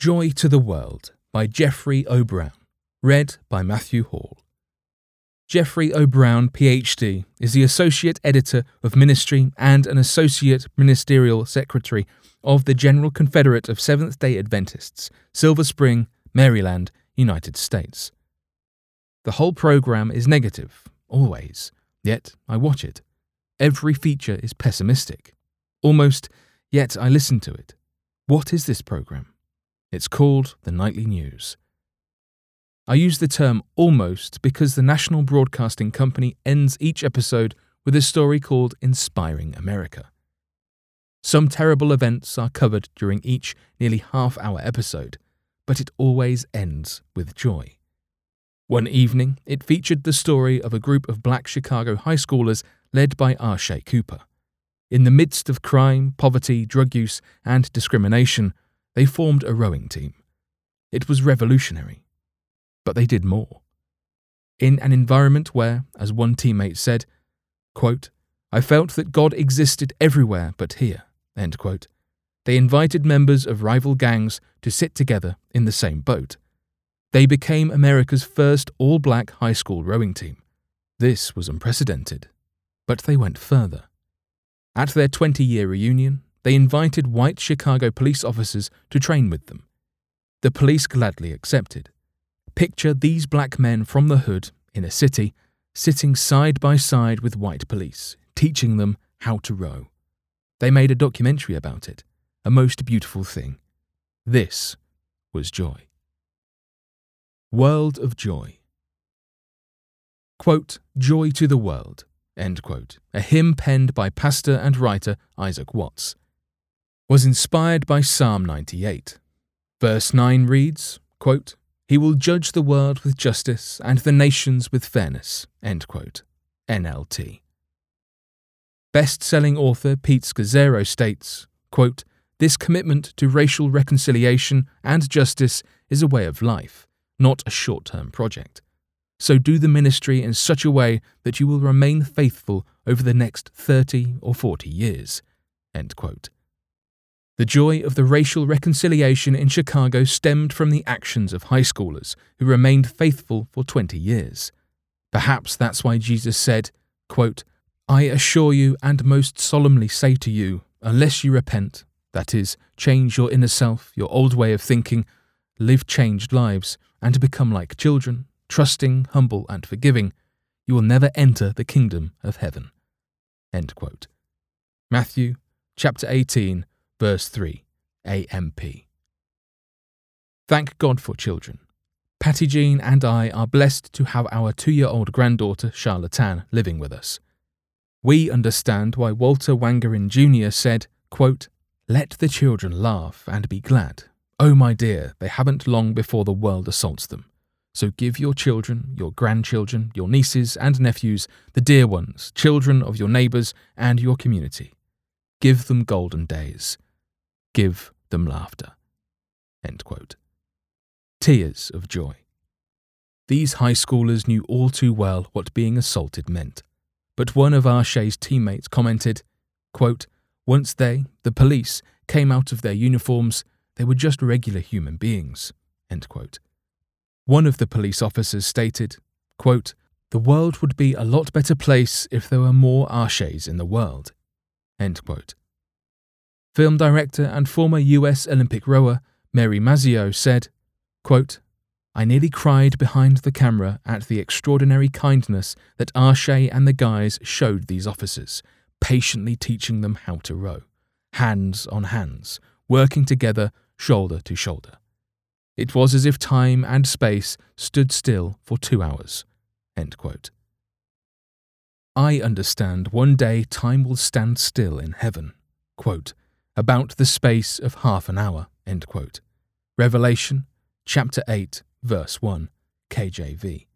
Joy to the World by Jeffrey O. Brown. Read by Matthew Hall. Jeffrey O. Brown, PhD, is the Associate Editor of Ministry and an Associate Ministerial Secretary of the General Conference of Seventh day Adventists, Silver Spring, Maryland, United States. The whole program is negative, always, yet I watch it. Every feature is pessimistic. Almost, yet I listen to it. What is this program? It's called the Nightly News. I use the term almost because the National Broadcasting Company ends each episode with a story called Inspiring America. Some terrible events are covered during each nearly half hour episode, but it always ends with joy. One evening, it featured the story of a group of black Chicago high schoolers led by Arshay Cooper. In the midst of crime, poverty, drug use, and discrimination, they formed a rowing team. It was revolutionary. But they did more. In an environment where, as one teammate said, quote, I felt that God existed everywhere but here, end quote, they invited members of rival gangs to sit together in the same boat. They became America's first all black high school rowing team. This was unprecedented. But they went further. At their 20 year reunion, they invited white Chicago police officers to train with them. The police gladly accepted. Picture these black men from the hood in a city sitting side by side with white police, teaching them how to row. They made a documentary about it, a most beautiful thing. This was joy. World of Joy. Quote, Joy to the World, quote, a hymn penned by pastor and writer Isaac Watts was inspired by Psalm 98. Verse 9 reads, quote, He will judge the world with justice and the nations with fairness. Quote. NLT. Best selling author Pete Scazzero states, quote, This commitment to racial reconciliation and justice is a way of life, not a short term project. So do the ministry in such a way that you will remain faithful over the next 30 or 40 years. End quote. The joy of the racial reconciliation in Chicago stemmed from the actions of high schoolers who remained faithful for 20 years. Perhaps that's why Jesus said, quote, I assure you and most solemnly say to you, unless you repent, that is, change your inner self, your old way of thinking, live changed lives, and become like children, trusting, humble, and forgiving, you will never enter the kingdom of heaven. Matthew chapter 18, verse 3, AMP. Thank God for children. Patty Jean and I are blessed to have our two year old granddaughter, Charlotte living with us. We understand why Walter Wangerin Jr. said, quote, Let the children laugh and be glad. Oh, my dear, they haven't long before the world assaults them. So give your children, your grandchildren, your nieces and nephews, the dear ones, children of your neighbours and your community. Give them golden days give them laughter. Tears of joy. These high schoolers knew all too well what being assaulted meant. But one of Arshay's teammates commented, quote, Once they, the police, came out of their uniforms, they were just regular human beings. One of the police officers stated, quote, The world would be a lot better place if there were more Arshays in the world. End quote. Film director and former US Olympic rower Mary Mazio said, quote, I nearly cried behind the camera at the extraordinary kindness that Arshay and the guys showed these officers, patiently teaching them how to row, hands on hands, working together, shoulder to shoulder. It was as if time and space stood still for two hours. I understand one day time will stand still in heaven. Quote, about the space of half an hour. Revelation chapter 8, verse 1, KJV.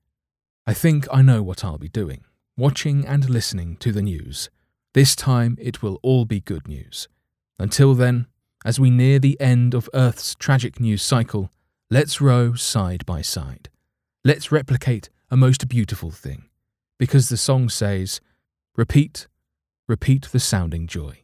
I think I know what I'll be doing watching and listening to the news. This time it will all be good news. Until then, as we near the end of Earth's tragic news cycle, let's row side by side. Let's replicate a most beautiful thing. Because the song says, Repeat, repeat the sounding joy.